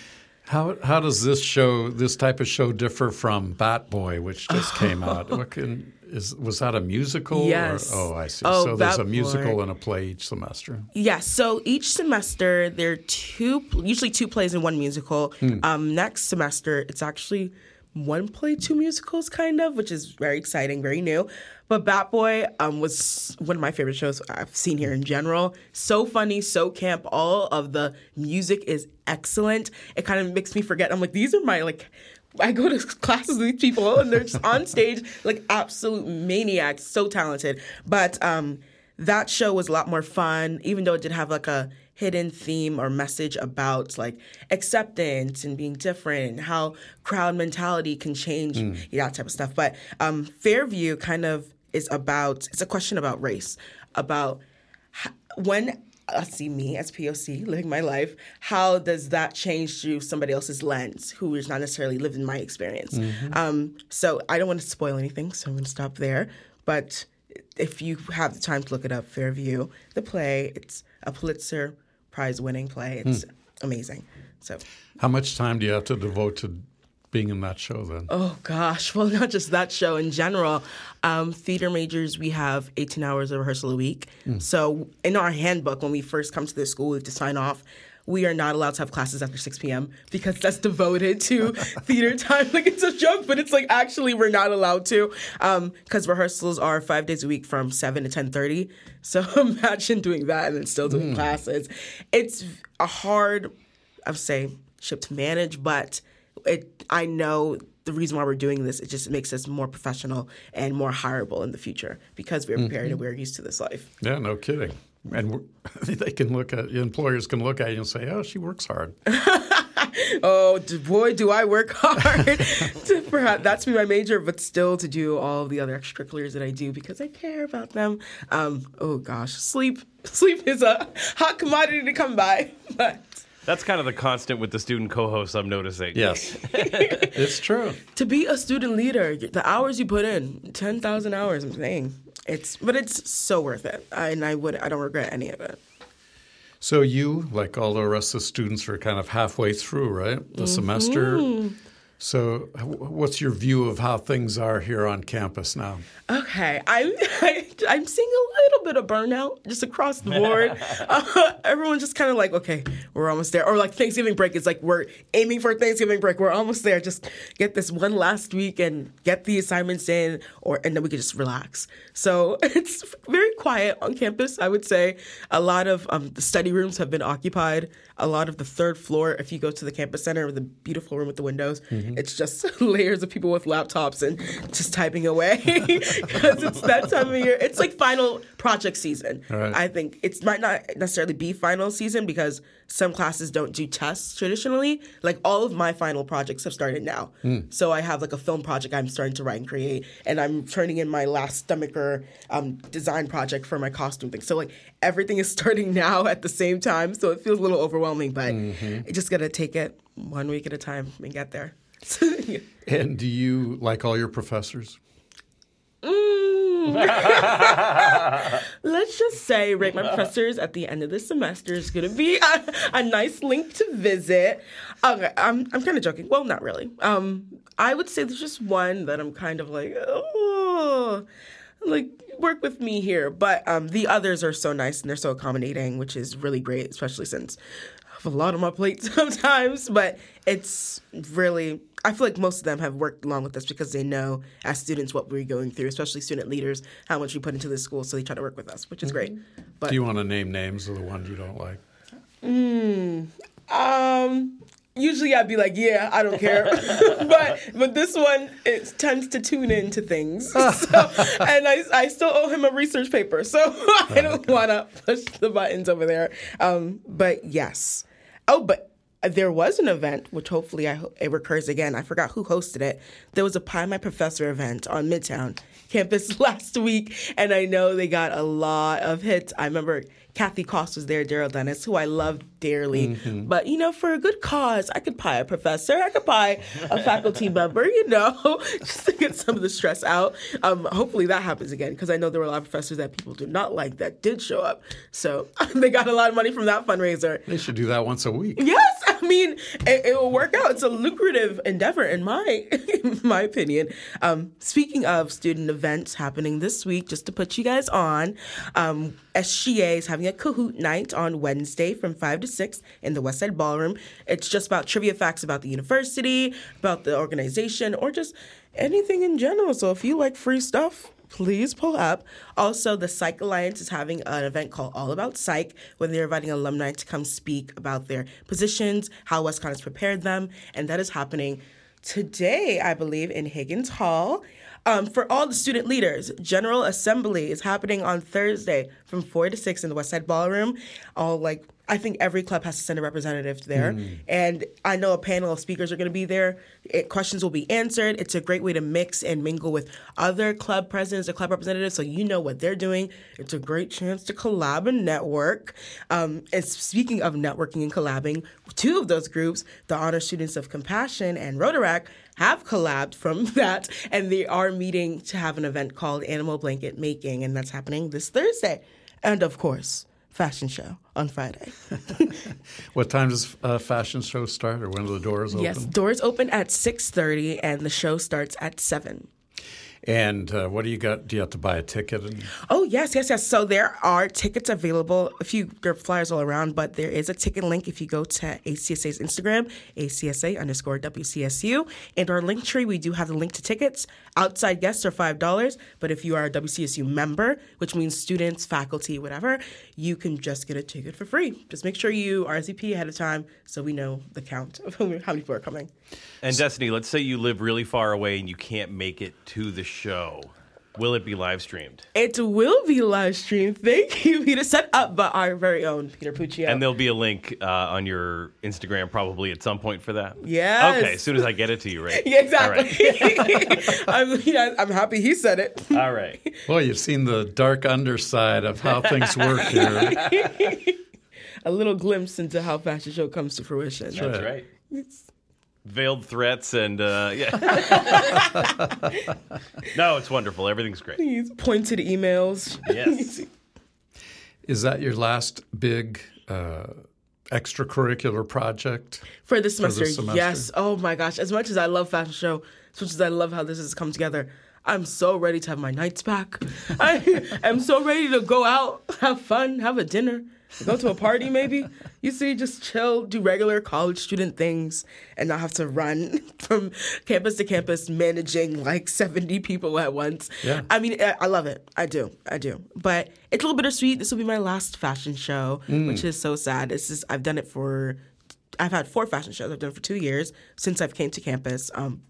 How how does this show, this type of show, differ from Bat Boy, which just came out? What can is was that a musical? or- Yes. oh, I see. Oh, so there's Bat a musical Boy. and a play each semester. Yeah, so each semester there are two, usually two plays and one musical. Um, next semester it's actually one play, two musicals, kind of, which is very exciting, very new. But Bat Boy um, was one of my favorite shows I've seen here in general. So funny, so camp. All of the music is excellent. It kind of makes me forget. I'm like, these are my like. I go to classes with people and they're just on stage like absolute maniacs, so talented. But um, that show was a lot more fun, even though it did have like a hidden theme or message about like acceptance and being different and how crowd mentality can change yeah, that type of stuff. But um, Fairview kind of is about it's a question about race, about h- when I see me as POC living my life, how does that change through somebody else's lens who is not necessarily living my experience? Um, so I don't want to spoil anything, so I'm going to stop there. But if you have the time to look it up, Fairview, the play, it's a Pulitzer Prize winning play. It's amazing. So, How much time do you have to devote to being in that show then? oh gosh, well, not just that show in general. Um, theater majors, we have 18 hours of rehearsal a week. So, in our handbook, when we first come to the school, we have to sign off. We are not allowed to have classes after 6 p.m. because that's devoted to theater time. Like it's a joke, but it's like actually we're not allowed to um, because rehearsals are five days a week from 7 to 10:30. So imagine doing that and then still doing hmm. classes. It's a hard, I would say, ship to manage, but it. I know the reason why we're doing this. It just makes us more professional and more hireable in the future because we're prepared and mm-hmm. we're used to this life. Yeah, no kidding. And they can look at employers can look at you and say, "Oh, she works hard." Oh boy, do I work hard to perhaps that's me my major, but still to do all the other extracurriculars that I do because I care about them. Um, oh gosh, sleep sleep is a hot commodity to come by, but That's kind of the constant with the student co-hosts I'm noticing. Yes, it's true. to be a student leader, the hours you put in, ten thousand hours, I'm saying it's, but it's so worth it, I, and I would I don't regret any of it. So you, like all the rest of the students, are kind of halfway through, right? The mm-hmm. semester. So, what's your view of how things are here on campus now? Okay, I'm I, I'm seeing a little bit of burnout just across the board. uh, everyone's just kind of like, okay, we're almost there, or like Thanksgiving break is like we're aiming for Thanksgiving break. We're almost there. Just get this one last week and get the assignments in, or and then we can just relax. So it's very quiet on campus. I would say a lot of um, the study rooms have been occupied. A lot of the third floor, if you go to the campus center, the beautiful room with the windows, mm-hmm. it's just layers of people with laptops and just typing away because it's that time of year. It's like final project season. Right. I think it might not necessarily be final season because some classes don't do tests traditionally. Like all of my final projects have started now. Hmm. So I have like a film project I'm starting to write and create, and I'm turning in my last stomacher um, design project for my costume thing. So like everything is starting now at the same time. So it feels a little overwhelming, but mm-hmm. you just gotta take it one week at a time and get there. Yeah. And do you like all your professors? Mm, Let's just say rate my professors at the end of the semester is going to be a, a nice link to visit. Okay, I'm I'm kind of joking. Well, not really. Um, I would say there's just one that I'm kind of like, oh, like work with me here. But um, the others are so nice and they're so accommodating, which is really great, especially since have a lot on my plate sometimes. But it's really, I feel like most of them have worked along with us because they know as students what we're going through, especially student leaders, how much we put into this school. So they try to work with us, which is great. But Do you want to name names of the ones you don't like? Um, usually I'd be like, yeah, I don't care, but but this one it tends to tune into things, so, and I I still owe him a research paper, so I don't want to push the buttons over there. Um, but yes, oh, but. There was an event, which hopefully I, ho- it recurs again. I forgot who hosted it. There was a Pie My Professor event on Midtown campus last week, and I know they got a lot of hits. I remember Kathy Cost was there, Daryl Dennis, who I love dearly. But you know, for a good cause, I could pie a professor, I could pie a faculty member, you know, just to get some of the stress out. Um, hopefully that happens again because I know there were a lot of professors that people do not like that did show up. So they got a lot of money from that fundraiser. They should do that once a week. Yes, I mean it, it will work out. It's a lucrative endeavor, in my in my opinion. Um, speaking of student events happening this week, just to put you guys on, um, SGA is having a Kahoot night on Wednesday from five to six in the West Side Ballroom. It's just about trivia facts about the university, about the organization, or just anything in general. So if you like free stuff, please pull up. Also, the Psych Alliance is having an event called All About Psych, where they're inviting alumni to come speak about their positions, how WestConn has prepared them, and that is happening today, I believe, in Higgins Hall. Um, for all the student leaders, General Assembly is happening on Thursday from four to six in the West Side Ballroom. All like I think every club has to send a representative there, and I know a panel of speakers are going to be there. It, questions will be answered. It's a great way to mix and mingle with other club presidents or club representatives, so you know what they're doing. It's a great chance to collab and network. Um, and speaking of networking and collabing, two of those groups, the Honor Students of Compassion and Rotaract, have collabed from that, and they are meeting to have an event called Animal Blanket Making, and that's happening this Thursday. And of course, fashion show on Friday. What time does a fashion show start, or when do the doors open? yes, doors open at 6.30 and the show starts at 7. And uh, what do you got? Do you have to buy a ticket? And Oh yes, yes, yes. So there are tickets available. A few there are flyers all around, but there is a ticket link if you go to ACSA's Instagram, ACSA underscore WCSU, and our link tree. We do have the link to tickets. Outside guests are five dollars, but if you are a WCSU member, which means students, faculty, whatever, you can just get a ticket for free. Just make sure you RSVP ahead of time so we know the count of how many people are coming. And Destiny, let's say you live really far away and you can't make it to the show. Will it be live streamed? It will be live streamed. Thank you, Peter. Set up by our very own Peter Puccio. And there'll be a link uh, on your Instagram probably at some point for that. Yeah. Okay, as soon as I get it to you, right? yeah, exactly. All right. I'm, yeah, I'm happy he said it. All right. Well, you've seen the dark underside of how things work here. A little glimpse into how fashion show comes to fruition. That's right. Veiled threats and uh, yeah. no, it's wonderful. Everything's great. These pointed emails. Yes. Is that your last big uh, extracurricular project? for this semester, this semester? Yes. Oh my gosh. As much as I love fashion show, as much as I love how this has come together, I'm so ready to have my nights back. I am so ready to go out, have fun, have a dinner, go to a party maybe. You see, just chill, do regular college student things, and not have to run from campus to campus managing like 70 people at once. Yeah. I mean, I love it. I do. I do. But it's a little bittersweet. This will be my last fashion show, which is so sad. It's just, I've done it for I've had four fashion shows. I've done it for two years since I've came to campus. Um,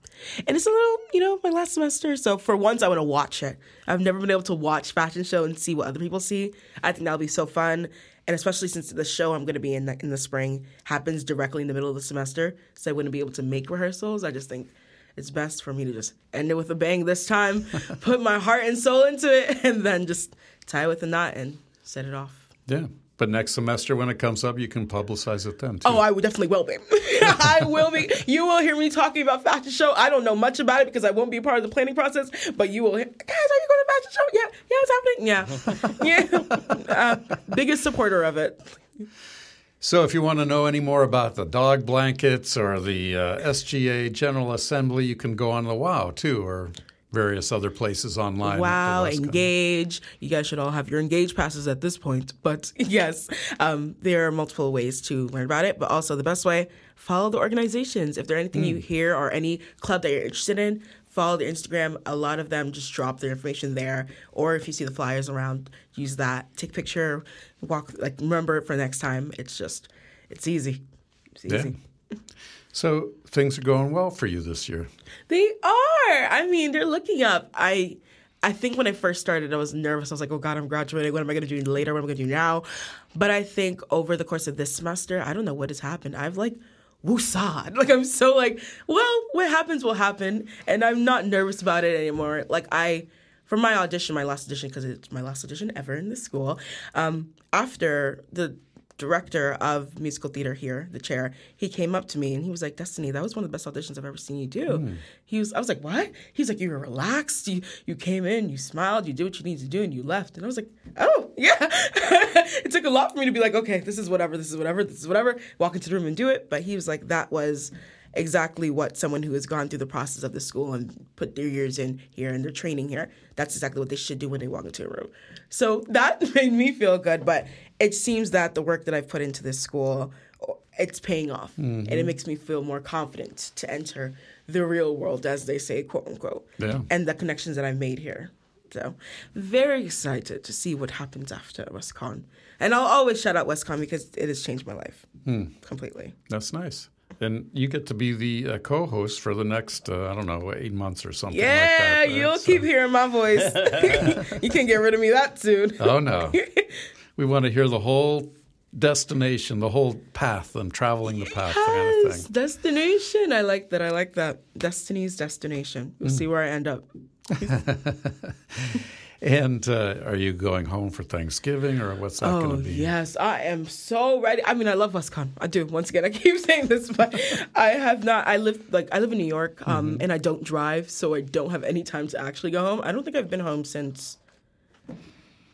and it's a little, you know, my last semester. So for once, I want to watch it. I've never been able to watch fashion show and see what other people see. I think that'll be so fun. And especially since the show I'm going to be in the, in the spring happens directly in the middle of the semester, so I wouldn't be able to make rehearsals. I just think it's best for me to just end it with a bang this time, put my heart and soul into it, and then just tie it with a knot and set it off. Yeah. But next semester, when it comes up, you can publicize it then, too. Oh, I would definitely will be. I will be. You will hear me talking about fashion show. I don't know much about it because I won't be part of the planning process. But you will hear, guys, are you going to fashion show? Yeah, yeah, it's happening. Yeah, yeah. Uh, biggest supporter of it. So, if you want to know any more about the dog blankets or the uh, SGA General Assembly, you can go on the WOW too, or various other places online. Wow, engage. You guys should all have your engage passes at this point. But yes, um, there are multiple ways to learn about it. But also, the best way, follow the organizations. If there's anything you hear or any club that you're interested in, follow their Instagram. A lot of them just drop their information there. Or if you see the flyers around, use that. Take a picture, walk, like, remember it for next time. It's just, it's easy. It's Yeah. So, things are going well for you this year. They are. I mean, they're looking up. I I think when I first started, I was nervous. I was like, oh God, I'm graduating. What am I going to do later? What am I going to do now? But I think over the course of this semester, I don't know what has happened. I've like woosad. Like I'm so like, well, what happens will happen, and I'm not nervous about it anymore. Like I, for my audition, my last audition because it's my last audition ever in this school. Um, after the director of musical theater here, the chair, he came up to me and he was like, Destiny, that was one of the best auditions I've ever seen you do. Hmm. He was I was like, What? He's like, You were relaxed, you you came in, you smiled, you did what you needed to do, and you left. And I was like, Oh, yeah. it took a lot for me to be like, okay, this is whatever, this is whatever, this is whatever, walk into the room and do it. But he was like, that was exactly what someone who has gone through the process of the school and put their years in here and their training here, that's exactly what they should do when they walk into a room. So that made me feel good. But it seems that the work that I've put into this school, it's paying off. And it makes me feel more confident to enter the real world, as they say, quote unquote. Yeah. And the connections that I've made here. So very excited to see what happens after WestConn. And I'll always shout out WestConn because it has changed my life completely. That's nice. And you get to be the uh, co-host for the next, uh, I don't know, eight months or something like Yeah, that. right? you'll So- keep hearing my voice. you can't get rid of me that soon. Oh no, we want to hear the whole destination, the whole path, and traveling the path, kind of Yes, thing. destination. I like that. I like that. Destiny's destination. We'll Mm. see where I end up. And uh, are you going home for Thanksgiving, or what's that going Oh to be? yes, I am so ready. I mean, I love WestConn. I do. Once again, I keep saying this, but I have not. I live like I live in New York, um, Mm-hmm. and I don't drive, so I don't have any time to actually go home. I don't think I've been home since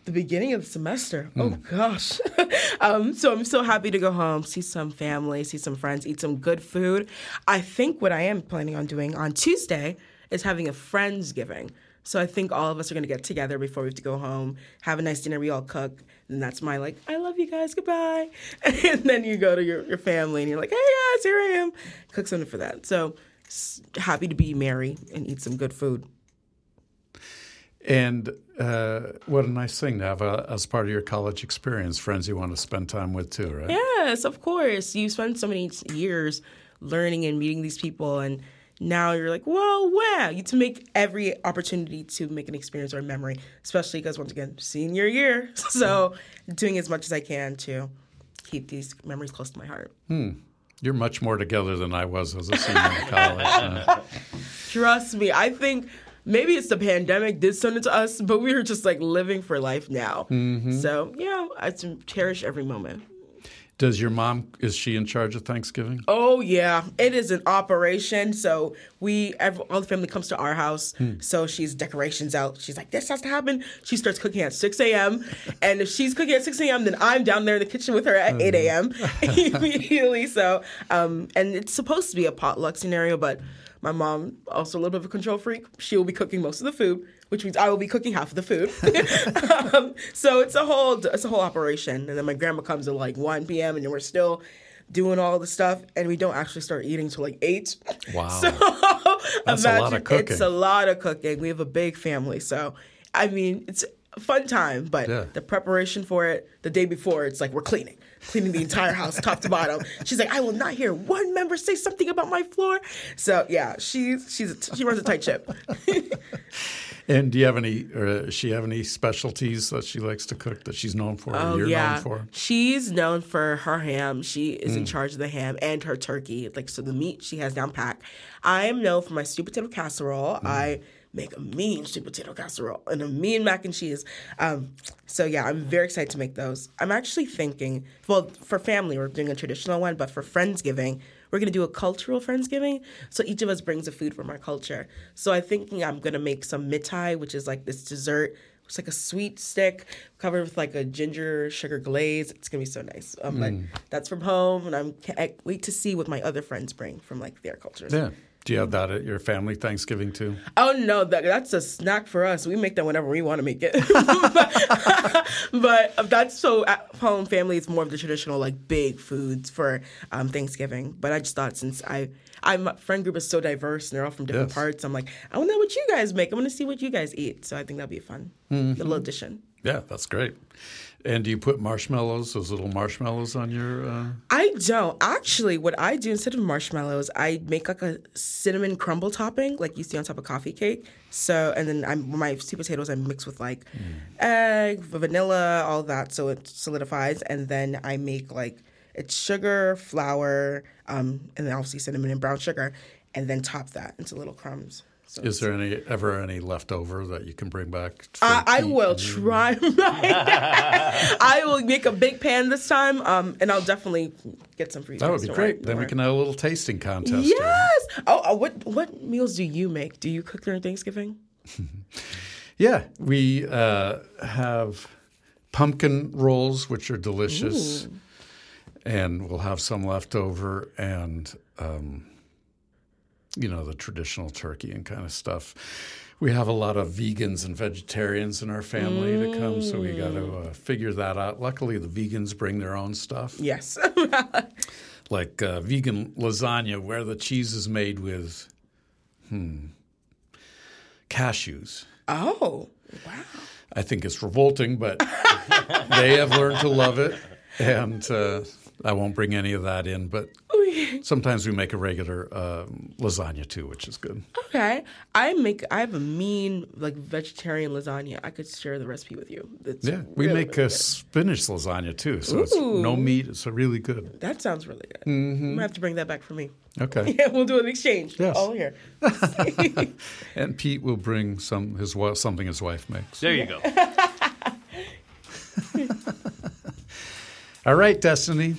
the beginning of the semester. Oh gosh. um, so I'm so happy to go home, see some family, see some friends, eat some good food. I think what I am planning on doing on Tuesday is having a friendsgiving. So I think all of us are gonna get together before we have to go home, have a nice dinner, we all cook, and that's my like, I love you guys, goodbye. And then you go to your, your family and you're like, hey guys, here I am. Cook something for that. So happy to be merry and eat some good food. And uh, what a nice thing to have uh, as part of your college experience, friends you want to spend time with too, right? Yes, of course. You spend so many years learning and meeting these people, and now you're like, well, wow, you to make every opportunity to make an experience or a memory, especially because once again, senior year. So doing as much as I can to keep these memories close to my heart. You're much more together than I was as a senior in college. Trust me, I think maybe it's the pandemic did something to us, but we were just like living for life now. So yeah, I cherish every moment. does your mom is she in charge of Thanksgiving? Oh yeah, it is an operation. So we, every, all the family comes to our house. So she's decorations out. She's like, this has to happen. She starts cooking at six a.m. and if she's cooking at six a.m., then I'm down there in the kitchen with her at eight a.m. immediately. So, um, and it's supposed to be a potluck scenario, but my mom also a little bit of a control freak. She will be cooking most of the food, which means I will be cooking half of the food. um, so it's a whole it's a whole operation. And then my grandma comes at like one p.m. and we're still doing all the stuff, and we don't actually start eating till like eight. Wow. So That's a lot of imagine cooking. it's a lot of cooking. We have a big family, so I mean it's a fun time. But Yeah. the preparation for it, the day before, it's like we're cleaning, cleaning the entire house top to bottom. She's like, I will not hear one member say something about my floor. So yeah, she's she's she runs a tight ship. And do you have any? Or does she have any specialties that she likes to cook that she's known for? or you're known for? Oh, She's known for her ham. She is Mm. in charge of the ham and her turkey. Like so the meat she has down pat. I am known for my sweet potato casserole. Mm. I make a mean sweet potato casserole and a mean mac and cheese. Um, so yeah, I'm very excited to make those. I'm actually thinking, well, for family we're doing a traditional one, but for Friendsgiving, we're gonna do a cultural Friendsgiving. So each of us brings a food from our culture. So I'm thinking I'm gonna make some mitai, which is like this dessert. It's like a sweet stick covered with like a ginger sugar glaze. It's gonna be so nice. Um, But that's from home, and I'm can't wait to see what my other friends bring from like their cultures. Yeah. Do you have that at your family Thanksgiving too? Oh no, that, that's a snack for us. We make that whenever we want to make it. but, but that's so at home family It's more of the traditional like big foods for um, Thanksgiving. But I just thought since I I my friend group is so diverse and they're all from different Yes. parts, I'm like I want to know what you guys make. I want to see what you guys eat. So I think that'd be fun. A little addition. Yeah, that's great. And do you put marshmallows, those little marshmallows, on your? Uh... I don't actually. What I do instead of marshmallows, I make like a cinnamon crumble topping, like you see on top of coffee cake. So, and then I'm my sweet potatoes I mix with like egg, vanilla, all that, so it solidifies. And then I make like it's sugar, flour, um, and then obviously cinnamon and brown sugar, and then top that into little crumbs. So Is there any ever any leftover that you can bring back? I, I will try. I will make a big pan this time, um, and I'll definitely get some for you. That would be don't worry, great. Then we can have a little tasting contest. Yes. Oh, uh, what what meals do you make? Do you cook during Thanksgiving? Yeah, we uh, have pumpkin rolls, which are delicious, and we'll have some left over, and um, you know the traditional turkey and kind of stuff. We have a lot of vegans and vegetarians in our family to come, so we got to uh, figure that out. Luckily, the vegans bring their own stuff, Yes. like uh, vegan lasagna, where the cheese is made with hmm, cashews. oh, wow. I think it's revolting, but they have learned to love it, and uh, I won't bring any of that in. But sometimes we make a regular um lasagna too, which is good. Okay. I make. I have a mean like vegetarian lasagna. I could share the recipe with you. It's Yeah, we really, make really a good. spinach lasagna too, so it's no meat. It's really good. That sounds really good. I'm gonna have to bring that back for me. Okay, Yeah, we'll do an exchange. Yes. All here. and Pete will bring some his wi- something his wife makes. There you go. All right, Destiny,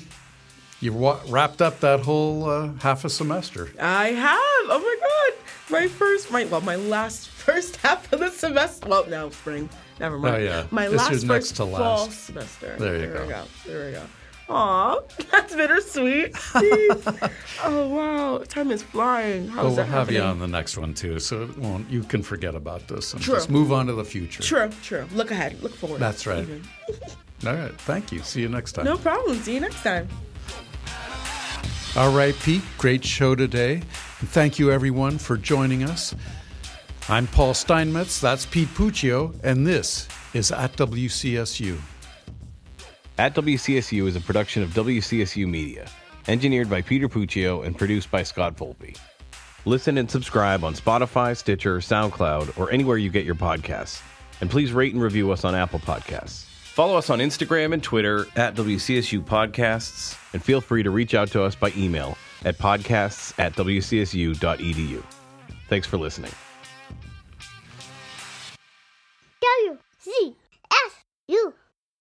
you wa- wrapped up that whole uh, half a semester. I have. Oh my god. My first. My well. My last first half of the semester. Well, no, spring. Never mind. Oh, yeah. My This last is next first to last. fall semester. There you we go. go. There we go. Aw, that's bittersweet. oh wow, time is flying. How Well, is we'll that have you on the next one too, so it won't, you can forget about this and True. just move on to the future. True, true. Look ahead. Look forward. That's right. Even. All right. Thank you. See you next time. No problem. See you next time. All right, Pete. Great show today. And thank you, everyone, for joining us. I'm Paul Steinmetz. That's Pete Puccio. And this is at WCSU. At WCSU is a production of WCSU Media, engineered by Peter Puccio and produced by Scott Volpe. Listen and subscribe on Spotify, Stitcher, SoundCloud, or anywhere you get your podcasts. And please rate and review us on Apple Podcasts. Follow us on Instagram and Twitter at WCSU Podcasts, and feel free to reach out to us by email at podcasts at wcsu.edu. Thanks for listening. W C S U.